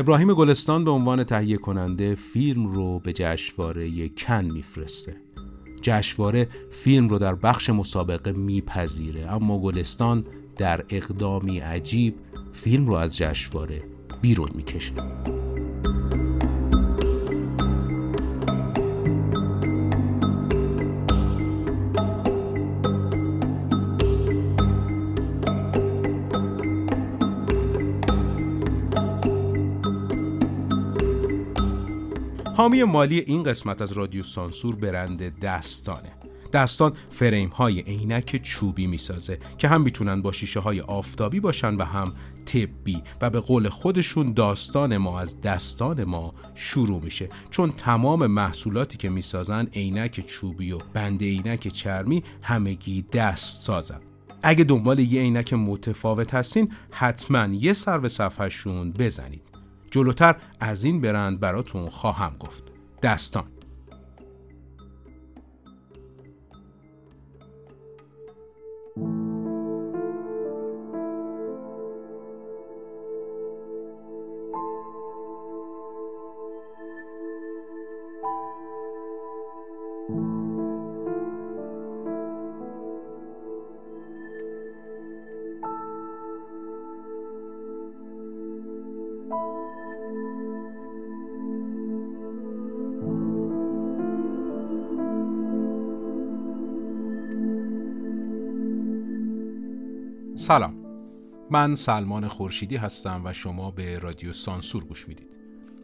ابراهیم گلستان به عنوان تهیه کننده فیلم رو به جشنواره کن میفرسته. جشنواره فیلم رو در بخش مسابقه میپذیره اما گلستان در اقدامی عجیب فیلم رو از جشنواره بیرون می‌کشه. حامی مالی این قسمت از رادیو سانسور برند دستانه. دستان فریم های عینک چوبی می‌سازه که هم می‌تونن با شیشه های آفتابی باشن و هم طبی و به قول خودشون داستان ما از دستان ما شروع میشه. چون تمام محصولاتی که می‌سازن عینک چوبی و بند عینک چرمی همگی دست سازن اگه دنبال یه عینک متفاوت هستین حتما یه سر به صفحهشون بزنید. جلوتر از این برند براتون خواهم گفت. دستان. من سلمان خورشیدی هستم و شما به رادیو سانسور گوش می‌دید.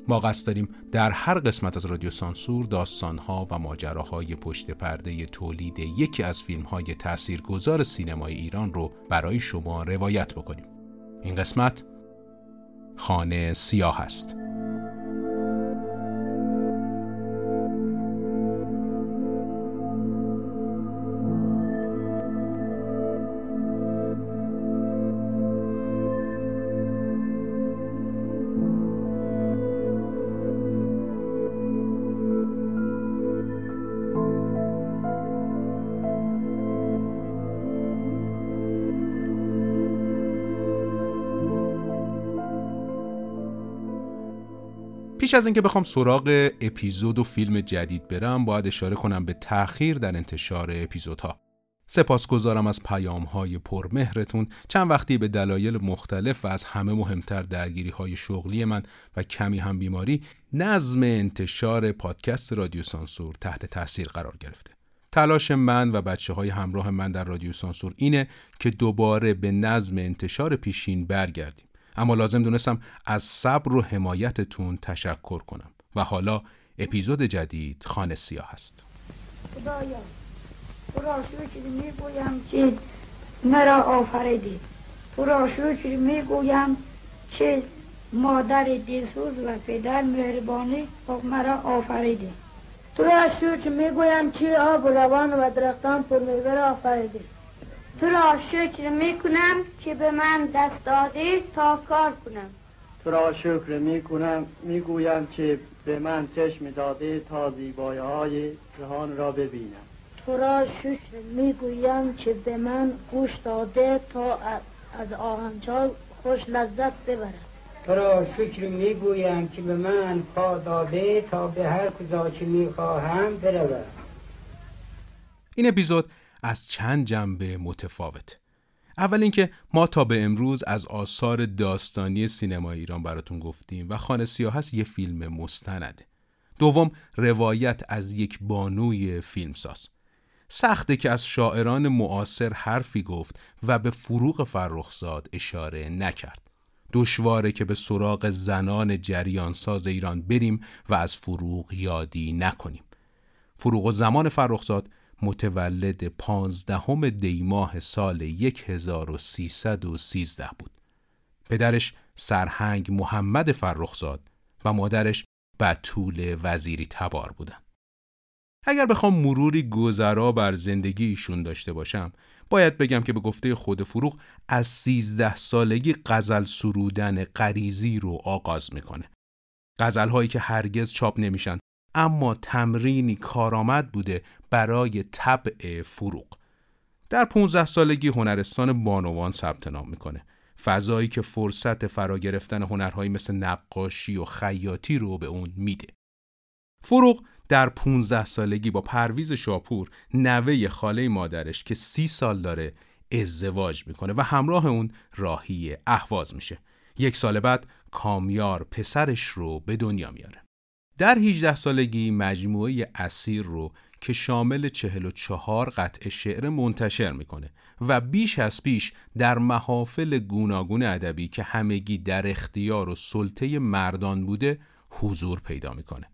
ما قصد داریم در هر قسمت از رادیو سانسور داستانها و ماجراهای پشت پرده تولید یکی از فیلمهای تاثیرگذار سینمای ایران رو برای شما روایت بکنیم. این قسمت خانه سیاه است. پیش از اینکه بخوام سراغ اپیزود و فیلم جدید برم باید اشاره کنم به تأخیر در انتشار اپیزودها. سپاسگزارم از پیام های پرمهرتون. چند وقتی به دلایل مختلف و از همه مهمتر درگیری های شغلی من و کمی هم بیماری نظم انتشار پادکست رادیو سانسور تحت تاثیر قرار گرفته. تلاش من و بچه های همراه من در رادیو سانسور اینه که دوباره به نظم انتشار پیشین برگردیم. اما لازم دونستم از صبر و حمایتتون تشکر کنم. و حالا اپیزود جدید خانه سیاه است. خدایا تو را شکر می‌گویم که مرا آفریدی تو را شکر می‌گویم که مادر دلسوز و پدر مهربانی مرا آفریدی تو را شکر می‌گویم که آب روان و درختان پر میوه را آفریدی تو را شکر می کنم که به من دست دادی تا کار کنم. تو را شکر می کنم می گویم که به من چشم داده تا زیبایی های جهان را ببینم. تو را شکر می گویم که به من گوش داده تا از آهنجال خوش لذت ببرم تو را شکر می گویم که به من پا داده تا به هر کجا که می خواهم بروم. این اپیزود از چند جنبه متفاوت. اول اینکه ما تا به امروز از آثار داستانی سینما ایران براتون گفتیم و خانه سیاه هست یه فیلم مستنده دوم روایت از یک بانوی فیلمساز. سخته که از شاعران معاصر حرفی گفت و به فروغ فرخزاد اشاره نکرد. دشواره که به سراغ زنان جریانساز ایران بریم و از فروغ یادی نکنیم. فروغ و زمان فرخزاد متولد پانزدهم دیماه سال 1313 بود. پدرش سرهنگ محمد فرخزاد و مادرش بطول وزیری تبار بودن. اگر بخوام مروری گذرا بر زندگی ایشون داشته باشم باید بگم که به گفته خود فروغ از سیزده سالگی غزل سرودن غریزی رو آغاز می‌کنه. غزل هایی که هرگز چاپ نمیشن اما تمرینی کارآمد بوده برای طبع فروغ. در 15 سالگی هنرستان بانوان ثبت نام می‌کنه. فضایی که فرصت فرا گرفتن هنرهایی مثل نقاشی و خیاطی رو به اون میده. فروغ در 15 سالگی با پرویز شاپور نوه خاله مادرش که سی سال داره ازدواج می‌کنه و همراه اون راهی اهواز میشه. یک سال بعد کامیار پسرش رو به دنیا میاره. در 18 سالگی مجموعه اسیر رو که شامل 44 قطع شعر منتشر می‌کنه و بیش از پیش در محافل گوناگون ادبی که همگی در اختیار و سلطه مردان بوده حضور پیدا می‌کنه.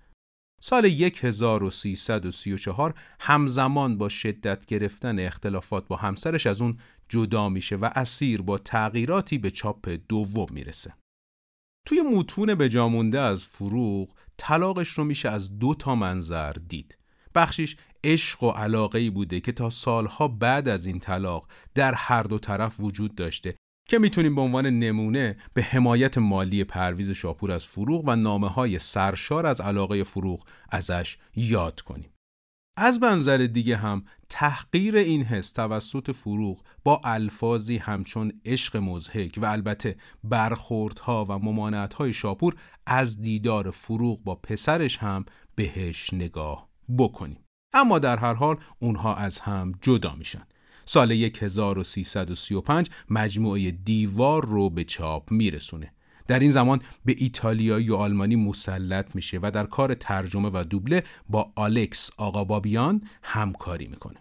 سال 1334 همزمان با شدت گرفتن اختلافات با همسرش از اون جدا میشه و اسیر با تغییراتی به چاپ دوم می‌رسه. توی متون به جامونده از فروغ طلاقش رو میشه از دو تا منظر دید. بخشیش عشق و علاقه ای بوده که تا سالها بعد از این طلاق در هر دو طرف وجود داشته که می‌تونیم به عنوان نمونه به حمایت مالی پرویز شاپور از فروغ و نامه های سرشار از علاقه فروغ ازش یاد کنیم. از منظر دیگه هم تحقیر این حس توسط فروغ با الفاظی همچون عشق مزهک و البته برخوردها و ممانعتهای شاپور از دیدار فروغ با پسرش هم بهش نگاه بکنیم. اما در هر حال اونها از هم جدا میشن. سال 1335 مجموعه دیوار رو به چاپ میرسونه. در این زمان به ایتالیایی و آلمانی مسلط میشه و در کار ترجمه و دوبله با آلکس آقا بابیان همکاری می‌کنه.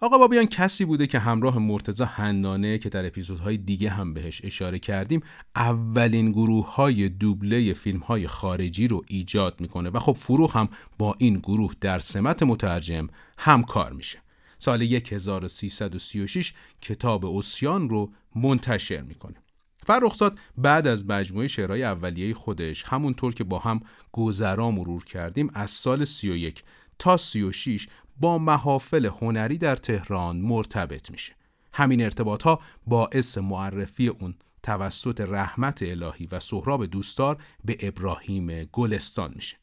آقا بابیان کسی بوده که همراه مرتزا هندانه که در اپیزودهای دیگه هم بهش اشاره کردیم اولین گروه های دوبله فیلم های خارجی رو ایجاد می‌کنه و خب فروغ هم با این گروه در سمت مترجم همکار میشه سال 1336 کتاب اوسیان رو منتشر می‌کنه فرخزاد بعد از مجموعه شعرهای اولیه خودش همونطور که با هم گذرا مرور کردیم از سال 31 تا 36 با محافل هنری در تهران مرتبط میشه. همین ارتباط ها باعث معرفی اون توسط رحمت الهی و سهراب دوستار به ابراهیم گلستان میشه.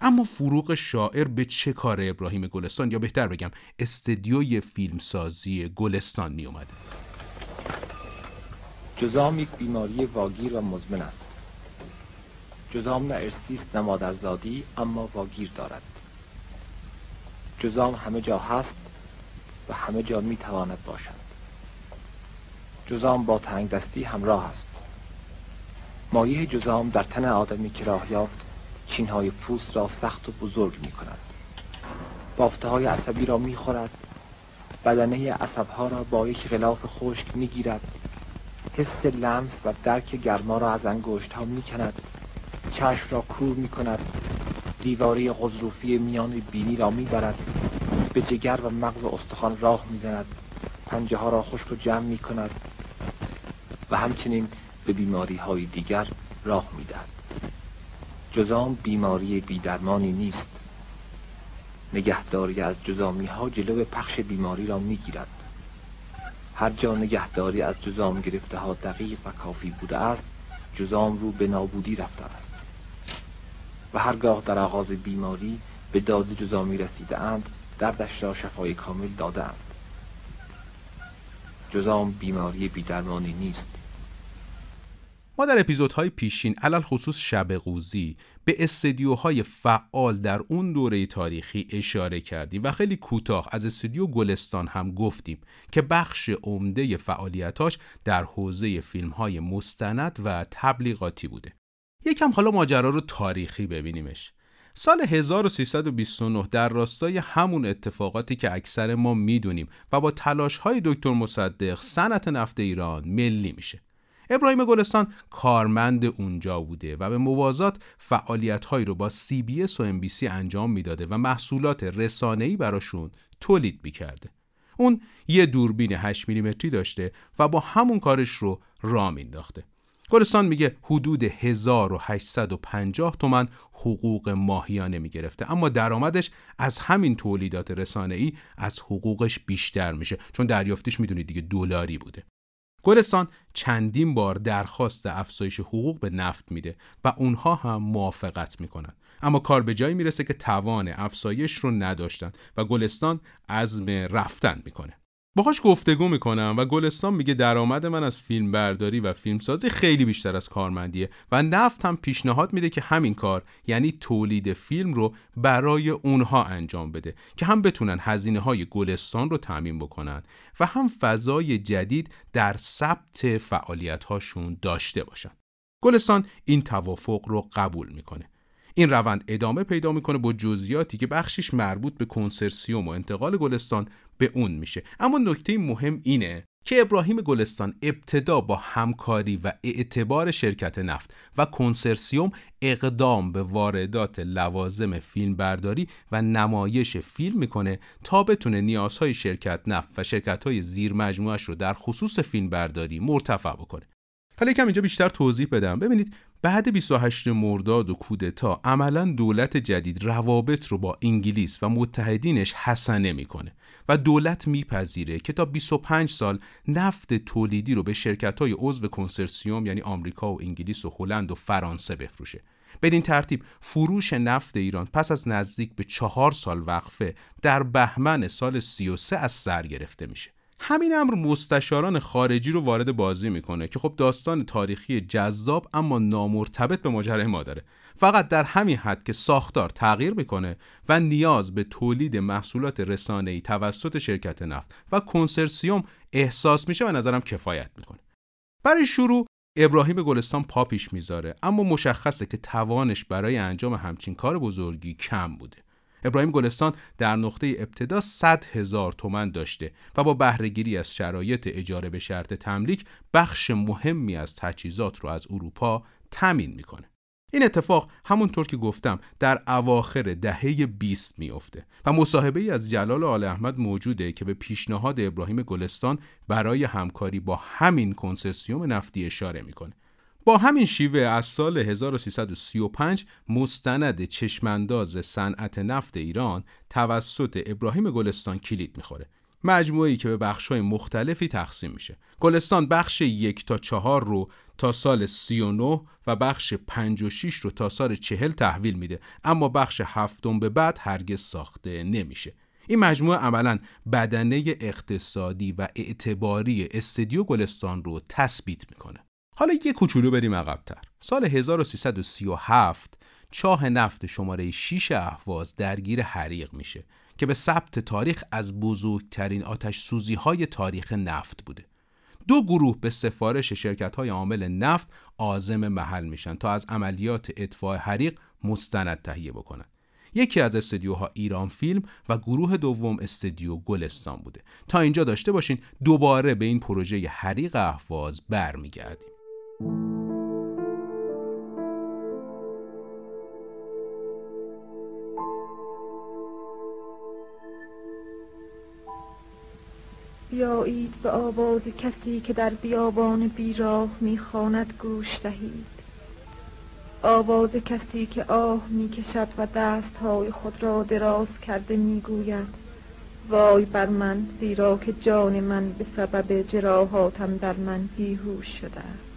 اما فروغ شاعر به چه کار ابراهیم گلستان؟ یا بهتر بگم استدیوی فیلمسازی گلستان می جزام یک بیماری واگیر و مزمن است. جزام نه ارسیست نه مادرزادی اما واگیر دارد. جزام همه جا هست و همه جا می تواند باشد جزام با تنگ دستی همراه است. مایه جزام در تن آدمی که راه یافت چینهای پوست را سخت و بزرگ می کند بافته های عصبی را می خورد بدنه عصبها را با یک غلاف خشک می گیرد حس لمس و درک گرما را از انگشت ها می کند چشم را کور می کند دیواری غضروفی میان بینی را می‌برد. به جگر و مغز استخوان راه می‌زند. پنجه ها را خشک و جمع می کند و همچنین به بیماری های دیگر راه می‌دهد. جزام بیماری بیدرمانی نیست. نگهداری از جزامی ها جلو پخش بیماری را می‌گیرد. هر جا نگهداری از جزام گرفته ها دقیق و کافی بوده است جزام رو به نابودی رفته است. و هرگاه در آغاز بیماری به داد جزامی رسیده اند دردش را شفای کامل داده اند. جزام بیماری بیدرمانی نیست. ما در اپیزودهای پیشین علل خصوص شب قوزی به استدیوهای فعال در اون دوره تاریخی اشاره کردیم و خیلی کوتاه از استودیو گلستان هم گفتیم که بخش عمده فعالیتاش در حوزه فیلمهای مستند و تبلیغاتی بوده. یکم حالا ماجرا رو تاریخی ببینیمش. سال 1329 در راستای همون اتفاقاتی که اکثر ما می‌دونیم و با تلاش های دکتر مصدق صنعت نفت ایران ملی میشه. ابراهیم گلستان کارمند اونجا بوده و به موازات فعالیت هایی رو با CBS و NBC انجام می‌داده و محصولات رسانه‌ای براشون تولید می‌کرده. اون یه دوربین 8 میلیمتری داشته و با همون کارش رو راه مینداخته. گلستان میگه حدود 1850 تومن حقوق ماهیانه می‌گرفته اما درآمدش از همین تولیدات رسانه ای از حقوقش بیشتر میشه چون دریافتیش می‌دونید دیگه دلاری بوده گلستان چندین بار درخواست افزایش حقوق به نفت میده و اونها هم موافقت می‌کنن. اما کار به جایی می‌رسه که توان افزایش رو نداشتن و گلستان عزم رفتن می‌کنه. باهاش گفتگو می‌کنم و گلستان میگه درآمد من از فیلم برداری و فیلمسازی خیلی بیشتر از کارمندیه و نفت هم پیشنهاد میده که همین کار یعنی تولید فیلم رو برای اونها انجام بده که هم بتونن هزینه های گلستان رو تعمین بکنن و هم فضای جدید در ثبت فعالیت هاشون داشته باشن. گلستان این توافق رو قبول می‌کنه. این روند ادامه پیدا می‌کنه با جزئیاتی که بخشش مربوط به کنسرسیوم و انتقال گلستان به اون میشه. اما نکته مهم اینه که ابراهیم گلستان ابتدا با همکاری و اعتبار شرکت نفت و کنسرسیوم اقدام به واردات لوازم فیلم برداری و نمایش فیلم می‌کنه تا بتونه نیازهای شرکت نفت و شرکت های زیر رو در خصوص فیلم برداری مرتفع بکنه. حالا یکم اینجا بیشتر توضیح بدم. ببینید بعد 28 مرداد و کودتا عملا دولت جدید روابط رو با انگلیس و متحدینش حسنه می‌کنه و دولت میپذیره که تا 25 سال نفت تولیدی رو به شرکت های عضو کنسرسیوم یعنی آمریکا و انگلیس و هلند و فرانسه بفروشه. بدین ترتیب فروش نفت ایران پس از نزدیک به چهار سال وقفه در بهمن سال 33 از سر گرفته میشه. همین امر مستشاران خارجی رو وارد بازی می‌کنه که خب داستان تاریخی جذاب اما نامرتبط به ماجرای ما داره. فقط در همین حد که ساختار تغییر می‌کنه و نیاز به تولید محصولات رسانه‌ای توسط شرکت نفت و کنسرسیوم احساس میشه و نظرم کفایت می‌کنه. برای شروع ابراهیم گلستان پا پیش می‌ذاره اما مشخصه که توانش برای انجام همچین کار بزرگی کم بوده. ابراهیم گلستان در نقطه ابتدا 100 هزار تومن داشته و با بهرهگیری از شرایط اجاره به شرط تملیک بخش مهمی از تجهیزات رو از اروپا تمین می‌کنه. این اتفاق همونطور که گفتم در اواخر دهه 20 میافته و مصاحبه ای از جلال آل احمد موجوده که به پیشنهاد ابراهیم گلستان برای همکاری با همین کنسرسیوم نفتی اشاره می‌کنه. با همین شیوه از سال 1335 مستند چشمانداز صنعت نفت ایران توسط ابراهیم گلستان کلید می‌خوره. مجموعی که به بخش‌های مختلفی تقسیم میشه. گلستان بخش یک تا چهار رو تا سال 39 و بخش 5 و 6 رو تا سال 40 تحویل میده. اما بخش هفتم به بعد هرگز ساخته نمیشه. این مجموعه عملا بدنه اقتصادی و اعتباری استدیو گلستان رو تثبیت می‌کنه. حالا یه کوچولو بریم عقبتر. سال 1337 چاه نفت شماره 6 اهواز درگیر حریق میشه که به ثبت تاریخ از بزرگترین آتش سوزی های تاریخ نفت بوده. دو گروه به سفارش شرکت های عامل نفت آزم محل میشن تا از عملیات اطفاء حریق مستند تهیه بکنن. یکی از استدیوها ایران فیلم و گروه دوم استدیو گلستان بوده. تا اینجا داشته باشین دوباره به این پروژه حریق اهواز برمیگردیم. بیایید به آواز کسی که در بیابان بیراه می‌خواند گوش دهید. آواز کسی که آه می‌کشد و دستهای خود را دراز کرده می‌گوید وای بر من زیرا که جان من به سبب جراحاتم در من بیهوش شده است.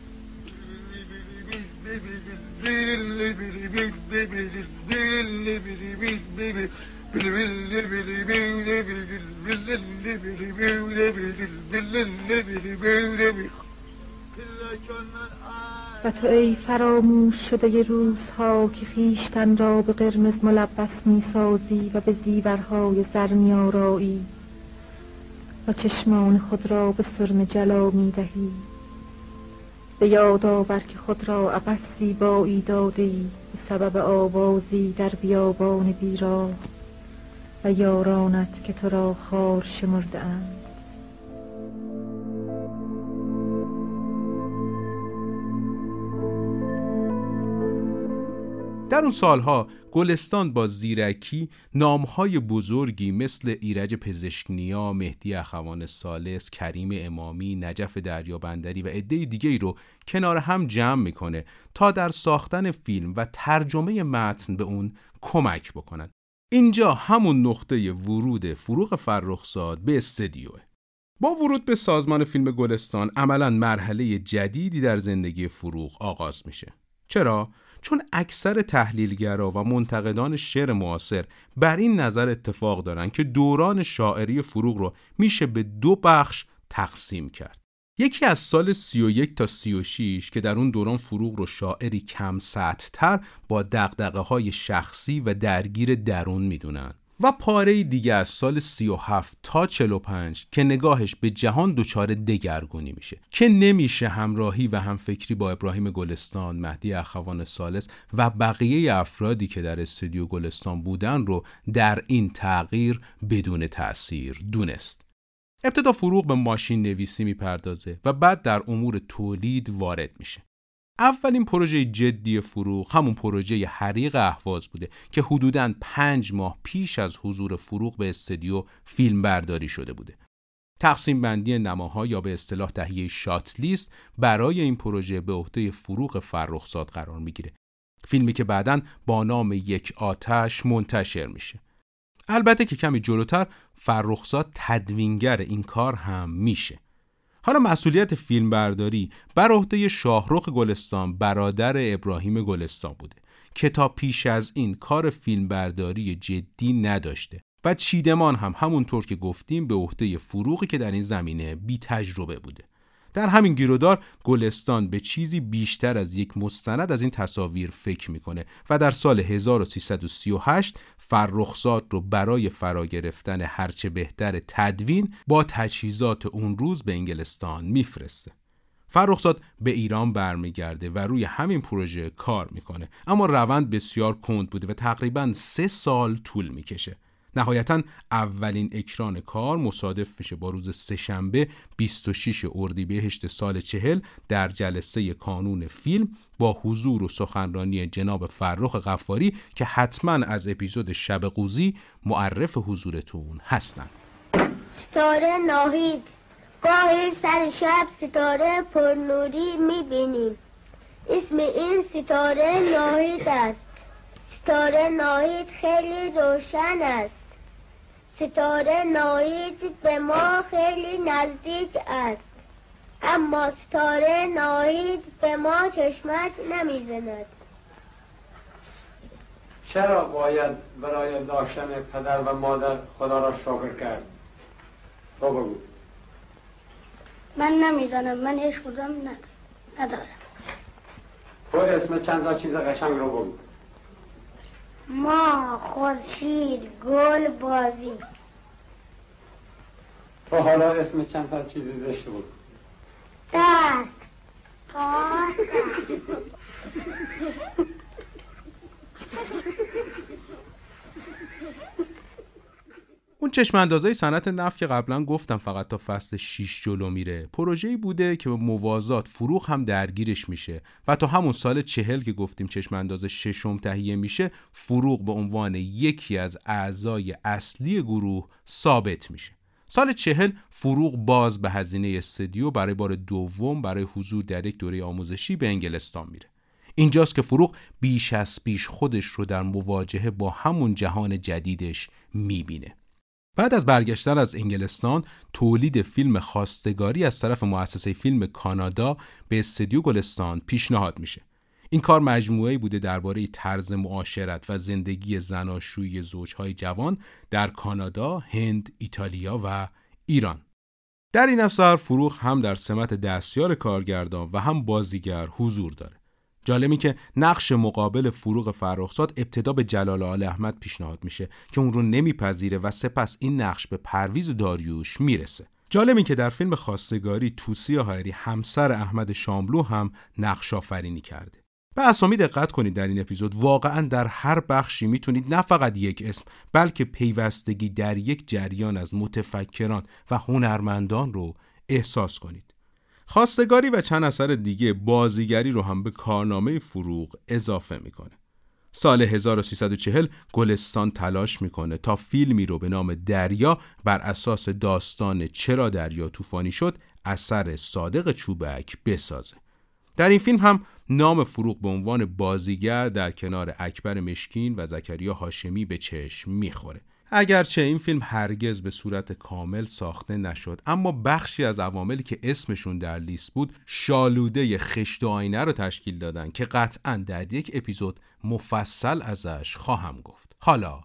و تو ای فراموش شده روزها که خیشتن را به قرمز ملبس می سازی و به زیورهای زر می آرایی و چشمان خود را به سرم جلا می دهی. به یاد آور که خود را عبس زیبایی داده ای به سبب آوازی در بیابان بیراه و یارانت که تو را خار شمرده اند در اون سالها گلستان با زیرکی نامهای بزرگی مثل ایرج پزشکنیا، مهدی اخوان سالس، کریم امامی، نجف دریابندری و عده دیگه ای رو کنار هم جمع می‌کنه تا در ساختن فیلم و ترجمه متن به اون کمک بکنن. اینجا همون نقطه ورود فروغ فرخزاد به استدیوه. با ورود به سازمان فیلم گلستان عملا مرحله جدیدی در زندگی فروغ آغاز میشه. چرا؟ چون اکثر تحلیلگرا و منتقدان شعر معاصر بر این نظر اتفاق دارن که دوران شاعری فروغ رو میشه به دو بخش تقسیم کرد. یکی از سال 31 تا 36 که در اون دوران فروغ رو شاعری کم سطح تر با دقدقه های شخصی و درگیر درون می‌دونن. و پاره دیگه از سال 37 تا 45 که نگاهش به جهان دچار دگرگونی میشه که نمیشه همراهی و همفکری با ابراهیم گلستان، مهدی اخوان سالس و بقیه افرادی که در استودیو گلستان بودن رو در این تغییر بدون تأثیر دونست. ابتدا فروغ به ماشین نویسی می‌پردازه و بعد در امور تولید وارد میشه. اولین پروژه جدی فروغ همون پروژه حریق اهواز بوده که حدوداً پنج ماه پیش از حضور فروغ به استودیو فیلم برداری شده بوده. تقسیم بندی نماها یا به اصطلاح تهیه شات لیست برای این پروژه به عهده فروغ فرخزاد قرار می‌گیره. فیلمی که بعدا با نام یک آتش منتشر میشه. البته که کمی جلوتر فرخزاد تدوینگر این کار هم میشه. حالا مسئولیت فیلمبرداری بر عهده شاهرخ گلستان برادر ابراهیم گلستان بوده. که تا پیش از این کار فیلمبرداری جدی نداشته و چیدمان هم همونطور که گفتیم به عهده فروغی که در این زمینه بی تجربه بوده. در همین گیرودار گلستان به چیزی بیشتر از یک مستند از این تصاویر فکر می‌کنه و در سال 1338 فرخزاد رو برای فرا گرفتن هرچه بهتر تدوین با تجهیزات اون روز به انگلستان میفرسته. فرخزاد به ایران برمیگرده و روی همین پروژه کار می‌کنه اما روند بسیار کند بوده و تقریبا سه سال طول می‌کشه نهایتا اولین اکران کار مصادف میشه با روز سهشنبه 26 اردیبهشت سال چهل در جلسه کانون فیلم با حضور و سخنرانی جناب فرخ غفاری که حتما از اپیزود شب قوزی معرف حضورتون هستند. ستاره ناهید. گاهی سر شب ستاره پرنوری می‌بینیم. اسم این ستاره ناهید است. ستاره ناهید خیلی روشن است. ستاره ناهید به ما خیلی نزدیک است. اما ستاره ناهید به ما چشمک نمی‌زند. چرا باید برای داشتن پدر و مادر خدا را شکر کرد؟ تو بگو. من نمی‌زنم من عشق خودم ندارم. خود اسم چند تا چیز قشنگ رو بگو. ما خورشید گل بازی تو حالا اسم چند تا چیزی داشته بود دست اون چشم اندازه صنعت نفت که قبلا گفتم فقط تا فصل 6 جلو میره. پروژه‌ای بوده که به موازات فروغ هم درگیرش میشه و تا همون سال چهل که گفتیم چشم اندازه ششم تهیه میشه فروغ به عنوان یکی از اعضای اصلی گروه ثابت میشه. سال چهل فروغ باز به هزینه استودیو برای بار دوم برای حضور در یک دوره آموزشی به انگلستان میره. اینجاست که فروغ بیش از پیش خودش رو در مواجهه با همون جهان جدیدش می‌بینه. بعد از برگشتن از انگلستان تولید فیلم خواستگاری از طرف مؤسسه فیلم کانادا به استودیو گلستان پیشنهاد میشه این کار مجموعه بوده درباره طرز معاشرت و زندگی زناشویی زوجهای جوان در کانادا، هند، ایتالیا و ایران. در این اثر فروغ هم در سمت دستیار کارگردان و هم بازیگر حضور داره. جالبی که نقش مقابل فروغ فرخزاد ابتدا به جلال آل احمد پیشنهاد میشه که اون رو نمیپذیره و سپس این نقش به پرویز داریوش می‌رسه. جالبی که در فیلم خواستگاری توسی هایری همسر احمد شاملو هم نقش آفرینی کرده. به اسامی دقت کنید در این اپیزود واقعا در هر بخشی می‌تونید نه فقط یک اسم بلکه پیوستگی در یک جریان از متفکران و هنرمندان رو احساس کنید خواستگاری و چند اثر دیگه بازیگری رو هم به کارنامه فروغ اضافه می‌کنه. سال 1340 گلستان تلاش می‌کنه تا فیلمی رو به نام دریا بر اساس داستان چرا دریا طوفانی شد اثر صادق چوبک بسازه. در این فیلم هم نام فروغ به عنوان بازیگر در کنار اکبر مشکین و زکریا هاشمی به چشم می‌خوره. اگرچه این فیلم هرگز به صورت کامل ساخته نشد اما بخشی از عواملی که اسمشون در لیست بود شالوده خشت و آینه رو تشکیل دادن که قطعا در یک اپیزود مفصل ازش خواهم گفت. حالا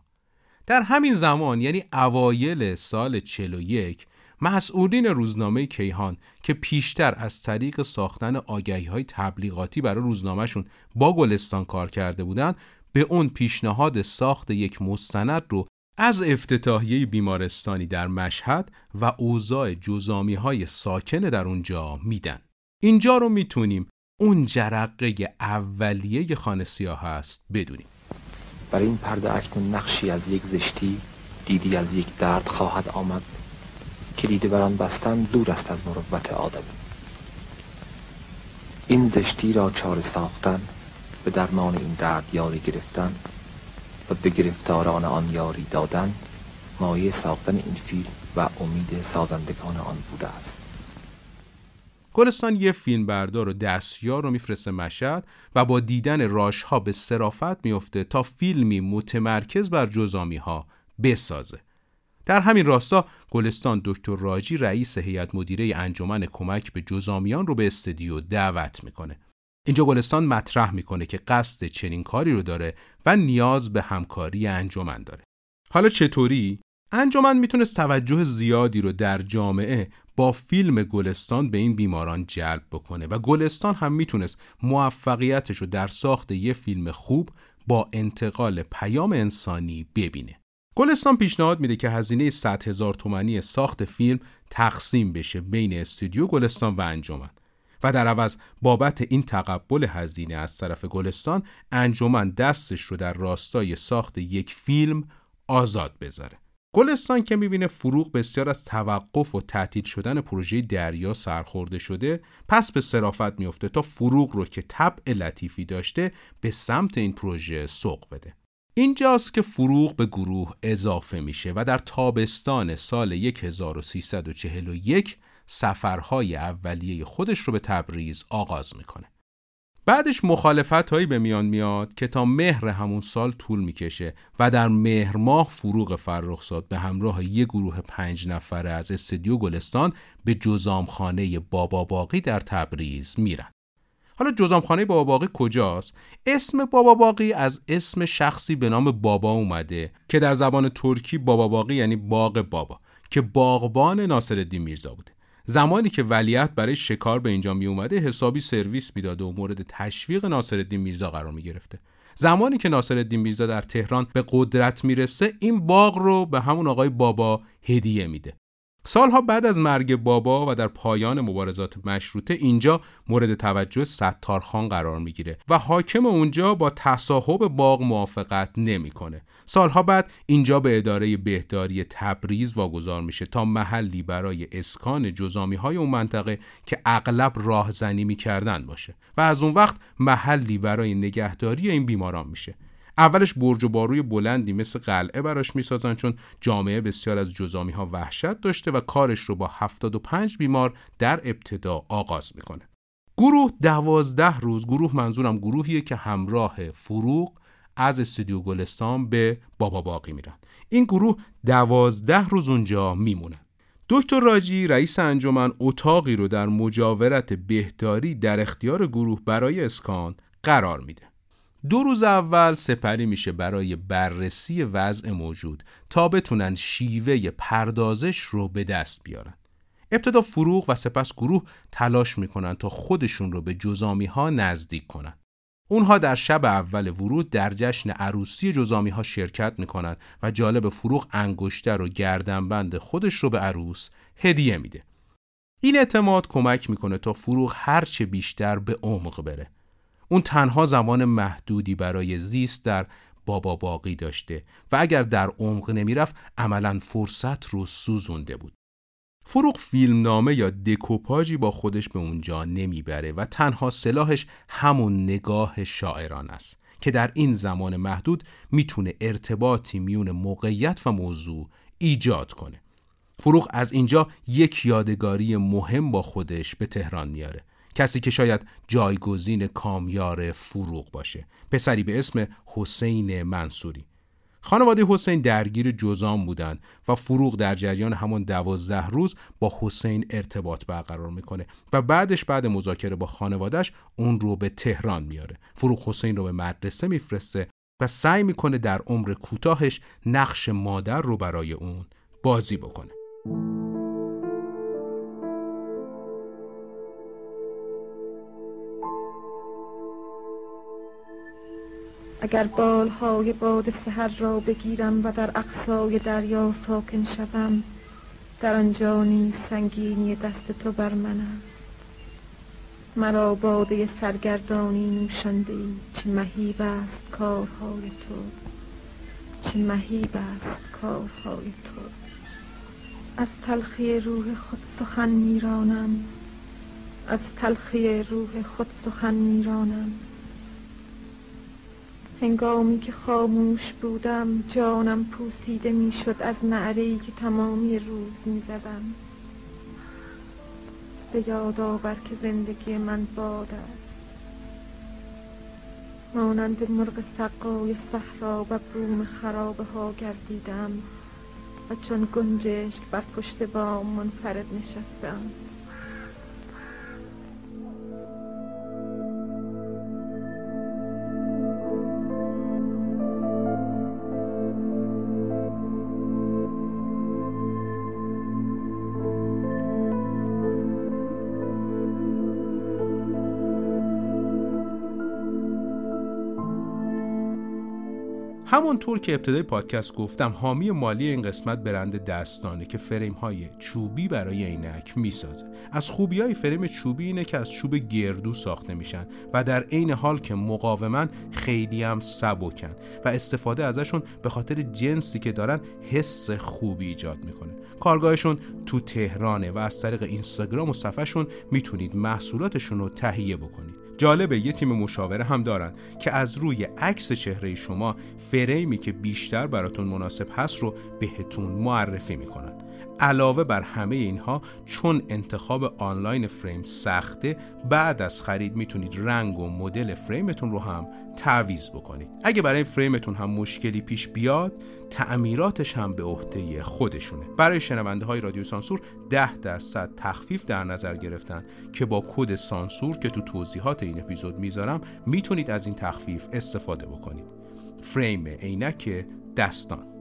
در همین زمان یعنی اوایل سال 41 مسئولین روزنامه کیهان که پیشتر از طریق ساختن آگهی های تبلیغاتی برای روزنامهشون با گلستان کار کرده بودند به اون پیشنهاد ساخت یک مستند رو از افتتاحیه بیمارستانی در مشهد و اوضاع جزامی های ساکن در اونجا میدن. اینجا رو می‌تونیم اون جرقه اولیه خانه سیاه هست بدونیم. برای این پرده اکنون نقشی از یک زشتی دیدی از یک درد خواهد آمد که دیده بران بستن دور است از مروت آدم این زشتی را چاره ساختن به درمان این درد یاری گرفتن و به گرفتاران آن یاری دادن مایه ساختن این فیلم و امید سازندگان آن بوده است. گلستان یه فیلم بردار و دستیار رو میفرسته مشهد و با دیدن راش ها به صرافت میفته تا فیلمی متمرکز بر جزامی ها بسازه. در همین راستا گلستان دکتر راجی رئیس هیئت مدیره انجمن کمک به جزامیان رو به استودیو دعوت می‌کنه. اینجا گلستان مطرح می‌کنه که قصد چنین کاری رو داره و نیاز به همکاری انجمن داره. حالا چطوری؟ انجمن می‌تونست توجه زیادی رو در جامعه با فیلم گلستان به این بیماران جلب بکنه و گلستان هم می‌تونست موفقیتش رو در ساخت یه فیلم خوب با انتقال پیام انسانی ببینه. گلستان پیشنهاد میده که هزینه 100 هزار تومنی ساخت فیلم تقسیم بشه بین استودیو گلستان و انجمن. و در عوض بابت این تقبل هزینه از طرف گلستان انجمن دستش رو در راستای ساخت یک فیلم آزاد بذاره. گلستان که می‌بینه فروغ بسیار از توقف و تعطیل شدن پروژه دریا سرخورده شده پس به صرافت میفته تا فروغ رو که طبع لطیفی داشته به سمت این پروژه سوق بده. اینجاست که فروغ به گروه اضافه میشه و در تابستان سال 1341 سفرهای اولیه خودش رو به تبریز آغاز می‌کنه. بعدش مخالفت هایی به میان میاد که تا مهر همون سال طول می‌کشه و در مهر ماه فروغ فرخزاد به همراه یک گروه پنج نفره از استودیو گلستان به جزامخانه بابا باقی در تبریز میرن. حالا جزامخانه بابا باقی کجاست؟ اسم بابا باقی از اسم شخصی به نام بابا اومده که در زبان ترکی بابا باقی یعنی باغ بابا که باغبان ناصرالدین میرزا بوده. زمانی که ولیت برای شکار به اینجا می اومده حسابی سرویس می‌داده و مورد تشویق ناصرالدین میرزا قرار می گرفته زمانی که ناصرالدین میرزا در تهران به قدرت می‌رسه این باغ رو به همون آقای بابا هدیه میده سالها بعد از مرگ بابا و در پایان مبارزات مشروطه اینجا مورد توجه ستارخان قرار می‌گیره و حاکم اونجا با تصاحب باغ موافقت نمی‌کنه. سالها بعد اینجا به اداره بهداری تبریز واگذار میشه تا محلی برای اسکان جزامی های اون منطقه که اغلب راهزنی می‌کردن باشه و از اون وقت محلی برای نگهداری این بیماران میشه. اولش برج و باروی بلندی مثل قلعه براش می‌سازن چون جامعه بسیار از جزامی ها وحشت داشته و کارش رو با 75 بیمار در ابتدا آغاز می‌کنه. گروه دوازده روز گروه منظورم گروهیه که همراه فروغ از استودیو گلستان به بابا باقی میرن. این گروه دوازده روز اونجا میمونن دکتر راجی رئیس انجمن اتاقی رو در مجاورت بهداری در اختیار گروه برای اسکان قرار میده. دو روز اول سپری میشه برای بررسی وضع موجود تا بتونن شیوه پردازش رو به دست بیارن. ابتدا فروغ و سپس گروه تلاش می‌کنن تا خودشون رو به جزامی ها نزدیک کنن. اونها در شب اول ورود در جشن عروسی جزامی ها شرکت می‌کنن و جالب فروغ انگشتر و گردنبند خودش رو به عروس هدیه میده این اعتماد کمک می‌کنه تا فروغ هرچه بیشتر به عمق بره اون تنها زمان محدودی برای زیست در بابا باقی داشته و اگر در عمق نمی‌رفت عملا فرصت رو سوزونده بود. فروغ فیلمنامه یا دکوپاژی با خودش به اونجا نمی‌بره و تنها سلاحش همون نگاه شاعران است که در این زمان محدود می‌تونه ارتباطی میون موقعیت و موضوع ایجاد کنه. فروغ از اینجا یک یادگاری مهم با خودش به تهران میاره. کسی که شاید جایگزین کامیار فروغ باشه. پسری به اسم حسین منصوری. خانواده حسین درگیر جزام بودند و فروغ در جریان همون دوازده روز با حسین ارتباط برقرار می‌کنه و بعدش بعد مذاکره با خانوادهش اون رو به تهران میاره. فروغ حسین رو به مدرسه میفرسته و سعی می‌کنه در عمر کوتاهش نقش مادر رو برای اون بازی بکنه. اگر بالهای باد سحر را بگیرم و در اقصای دریا ساکن شوم در آنجا نیز سنگینی دست تو بر من است. مرا باده سرگردانی نوشنده ای چه مهیب است کارهای تو. چه مهیب است کارهای تو. از تلخی روح خود سخن میرانم. از تلخی روح خود سخن میرانم. هنگامی که خاموش بودم جانم پوسیده می‌شد از نعرهی که تمامی روز می‌زدم. به یاد آور که زندگی من باد است. مانند مرغ سقای صحرا و بوم خرابه ها گردیدم و چون گنجشک بر پشت بام منفرد نشستم. همونطور که ابتدای پادکست گفتم حامی مالی این قسمت برند دستانه که فریم های چوبی برای عینک می‌سازه. از خوبی های فریم چوبی اینه که از چوب گردو ساخته میشن و در عین حال که مقاومن خیلی هم سبکن و استفاده ازشون به خاطر جنسی که دارن حس خوبی ایجاد می‌کنه. کارگاهشون تو تهرانه و از طریق اینستاگرام و صفحهشون می‌تونید محصولاتشون رو تهیه بکنید. جالبه یه تیم مشاوره هم دارن که از روی عکس چهره شما فریمی که بیشتر براتون مناسب هست رو بهتون معرفی می‌کنن. علاوه بر همه اینها چون انتخاب آنلاین فریم سخته بعد از خرید می‌تونید رنگ و مدل فریمتون رو هم تعویض بکنید. اگه برای فریمتون هم مشکلی پیش بیاد تعمیراتش هم به عهده خودشونه. برای شنونده های رادیو سانسور 10 درصد تخفیف در نظر گرفتن که با کد سانسور که تو توضیحات این اپیزود می‌ذارم می‌تونید از این تخفیف استفاده بکنید. فریم عینک دستان.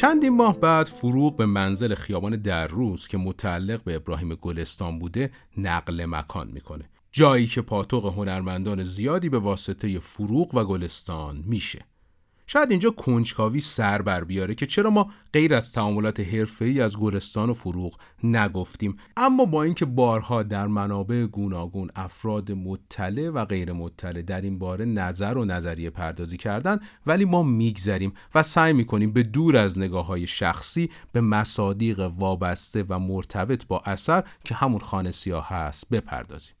چندین ماه بعد فروغ به منزل خیابان در روز که متعلق به ابراهیم گلستان بوده نقل مکان می‌کنه. جایی که پاتوق هنرمندان زیادی به واسطه فروغ و گلستان میشه. شاید اینجا کنجکاوی سر بر بیاره که چرا ما غیر از تعاملات حرفه‌ای از گلستان و فروغ نگفتیم. اما با اینکه بارها در منابع گوناگون افراد مطلع و غیر مطلع در این باره نظر و نظریه پردازی کردن ولی ما میگذریم و سعی می‌کنیم به دور از نگاه های شخصی به مصادیق وابسته و مرتبط با اثر که همون خانه سیاه هست بپردازیم.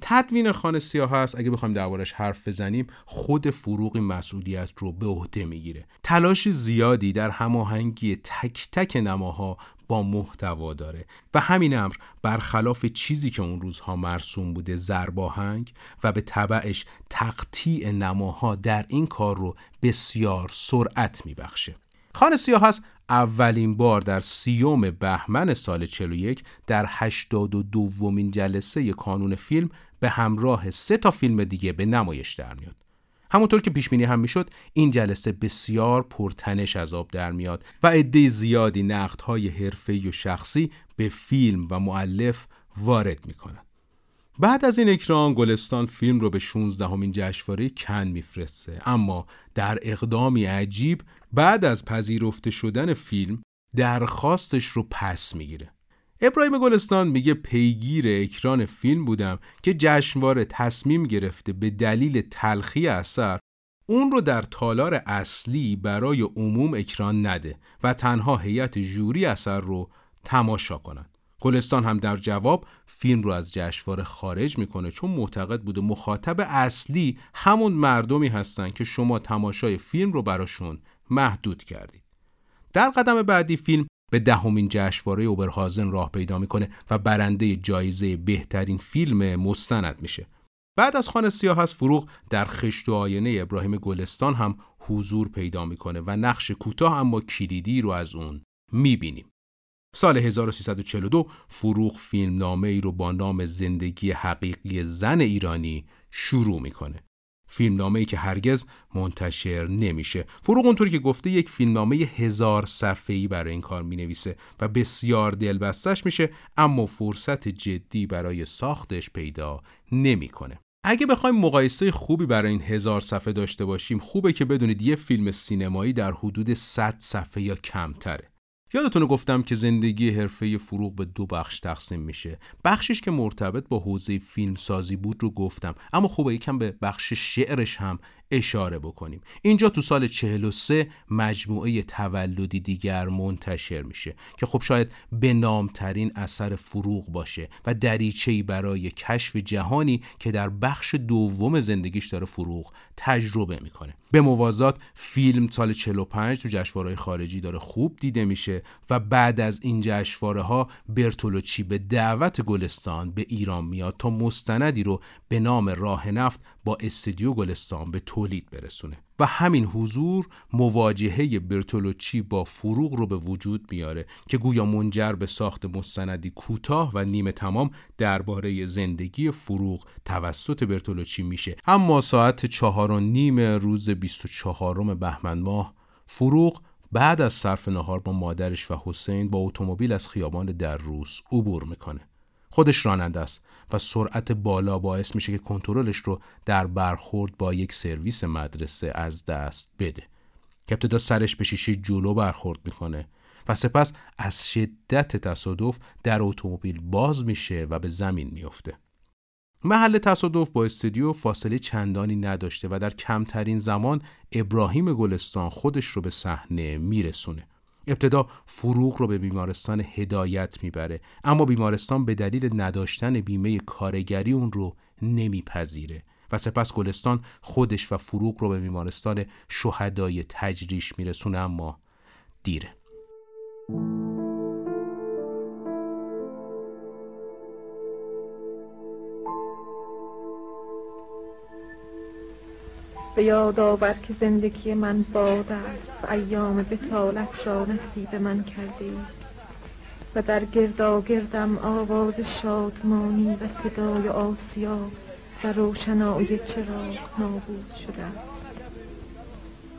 تدوین خانه سیاه هست. اگه بخوایم دربارش حرف بزنیم خود فروغ مسئولیت رو به عهده می‌گیره. تلاش زیادی در هماهنگی تک تک نماها با محتوا داره. و همین امر برخلاف چیزی که اون روزها مرسوم بوده زرباهنگ و به طبعش تقطیع نماها در این کار رو بسیار سرعت میبخشه. خانه سیاه هست اولین بار در سیوم بهمن سال 41 در 82 دومین جلسه کانون فیلم به همراه سه تا فیلم دیگه به نمایش در میاد. همونطور که پیش بینی هم می‌شد این جلسه بسیار پرتنش از آب در میاد و عده زیادی نقدهای حرفه‌ای و شخصی به فیلم و معلف وارد می‌کنن. بعد از این اکران گلستان فیلم رو به 16 همین جشنواره کن میفرسته اما در اقدامی عجیب بعد از پذیرفته شدن فیلم درخواستش رو پس می‌گیره ابراهیم گلستان میگه پیگیر اکران فیلم بودم که جشنواره تصمیم گرفته به دلیل تلخی اثر اون رو در تالار اصلی برای عموم اکران نده و تنها هیئت جوری اثر رو تماشا کنند. گلستان هم در جواب فیلم رو از جشنواره خارج می‌کنه چون معتقد بوده مخاطب اصلی همون مردمی هستن که شما تماشای فیلم رو براشون محدود کردید. در قدم بعدی فیلم به دهمین جشنواره اوبرهازن راه پیدا می‌کنه و برنده جایزه بهترین فیلم مستند میشه. بعد از خانه سیاه از فروغ در خشت و آینه ابراهیم گلستان هم حضور پیدا می‌کنه و نقش کوتاه اما کلیدی رو از اون می‌بینیم. سال 1342 فروغ فیلمنامه ای رو با نام زندگی حقیقی زن ایرانی شروع می‌کنه. فیلمنامه که هرگز منتشر نمیشه فروغ اونطوری که گفته یک فیلمنامه هزار صفحه ای برای این کار می نویسه و بسیار دلبستش میشه اما فرصت جدی برای ساختش پیدا نمی‌کنه. اگه بخوایم مقایسه خوبی برای این هزار صفحه داشته باشیم خوبه که بدونید یه فیلم سینمایی در حدود 100 صفحه یا کمتره یادتونه گفتم که زندگی حرفه فروغ به دو بخش تقسیم میشه. بخشش که مرتبط با حوزه فیلم سازی بود رو گفتم اما خوبه یکم به بخش شعرش هم اشاره بکنیم. اینجا تو سال 43 مجموعه تولدی دیگر منتشر میشه که خب شاید به نامترین اثر فروغ باشه و دریچه‌ای برای کشف جهانی که در بخش دوم زندگیش داره فروغ تجربه می‌کنه. به موازات فیلم سال 45 تو جشنواره‌های خارجی داره خوب دیده میشه و بعد از این جشنواره ها برتولوچی به دعوت گلستان به ایران میاد تا مستندی رو به نام راه نفت با استودیو گلستان به تولید برسونه و همین حضور مواجهه برتولوچی با فروغ رو به وجود میاره که گویا منجر به ساخت مستندی کوتاه و نیمه تمام درباره زندگی فروغ توسط برتولوچی میشه. اما ساعت چهار و نیم روز 24 بهمن ماه فروغ بعد از صرف نهار با مادرش و حسین با اتومبیل از خیابان در روس عبور می‌کنه. خودش راننده است و سرعت بالا باعث میشه که کنترلش رو در برخورد با یک سرویس مدرسه از دست بده. که ابتدا سرش به شیشه جلو برخورد می‌کنه و سپس از شدت تصادف در اتومبیل باز میشه و به زمین میافته. محل تصادف با استودیو فاصله چندانی نداشته و در کمترین زمان ابراهیم گلستان خودش رو به صحنه میرسونه. ابتدا فروغ رو به بیمارستان هدایت می‌بره. اما بیمارستان به دلیل نداشتن بیمه کارگری اون رو نمیپذیره. و سپس گلستان خودش و فروغ رو به بیمارستان شهدای تجریش میرسونه اما دیره. به یاد آور که زندگی من باد است. ایام بتالت را نصیب من کرده و در گردا گردم آواز شادمانی و صدای آسیا و روشنایی چراغ نابود شده.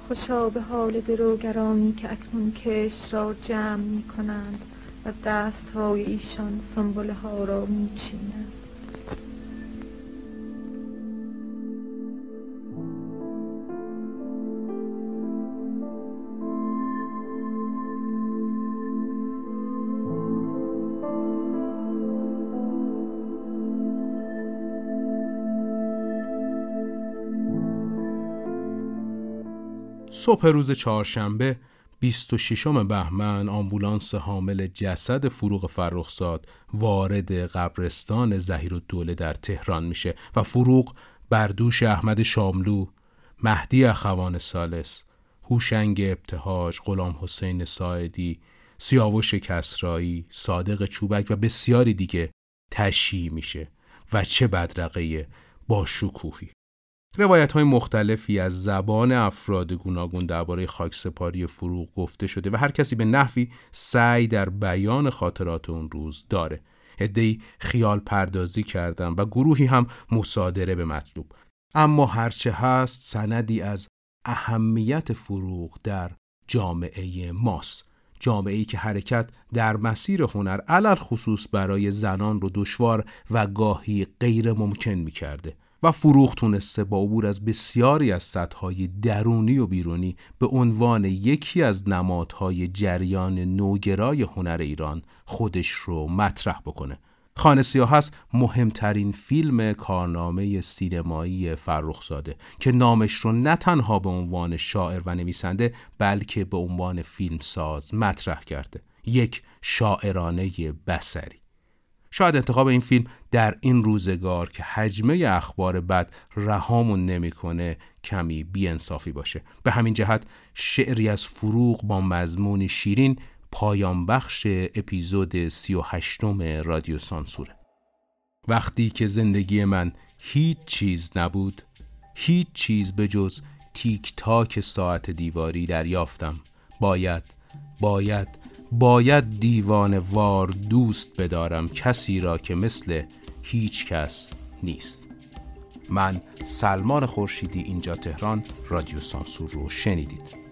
خوشا به حال دروگرانی که اکنون کش را جمع می کنند و دست های ایشان سنبله ها را می چینند. صبح روز چهارشنبه 26 بهمن آمبولانس حامل جسد فروغ فرخزاد وارد قبرستان زهیر و دوله در تهران میشه و فروغ بردوش احمد شاملو مهدی اخوان سالس هوشنگ ابتهاج غلام حسین ساعدی سیاوش کسرایی صادق چوبک و بسیاری دیگه تشییع میشه و چه بدرقه با شکوهی. روایت های مختلفی از زبان افراد گوناگون درباره خاکسپاری فروغ گفته شده و هر کسی به نحوی سعی در بیان خاطرات اون روز داره. ادهی خیال پردازی کردن و گروهی هم مصادره به مطلوب. اما هرچه هست سندی از اهمیت فروغ در جامعه ماست. جامعه ای که حرکت در مسیر هنر علل خصوص برای زنان رو دشوار و گاهی غیر ممکن می کرده و فروغ تونسته با عبور از بسیاری از سطحهای درونی و بیرونی به عنوان یکی از نمادهای جریان نوگرای هنر ایران خودش رو مطرح بکنه. خانه سیاه هست مهمترین فیلم کارنامه سینمایی فرخزاده که نامش رو نه تنها به عنوان شاعر و نویسنده بلکه به عنوان فیلمساز مطرح کرده. یک شاعرانه بسری شاید انتخاب این فیلم در این روزگار که حجمه اخبار بد رهامون نمی‌کنه کمی بیانصافی باشه. به همین جهت شعری از فروغ با مضمون شیرین پایان بخش اپیزود 38 رادیو سانسوره. وقتی که زندگی من هیچ چیز نبود هیچ چیز به جز تیک تاک ساعت دیواری دریافتم. باید باید باید دیوان وار دوست بدارم کسی را که مثل هیچ کس نیست. من سلمان خورشیدی اینجا تهران رادیو سانسور رو شنیدید.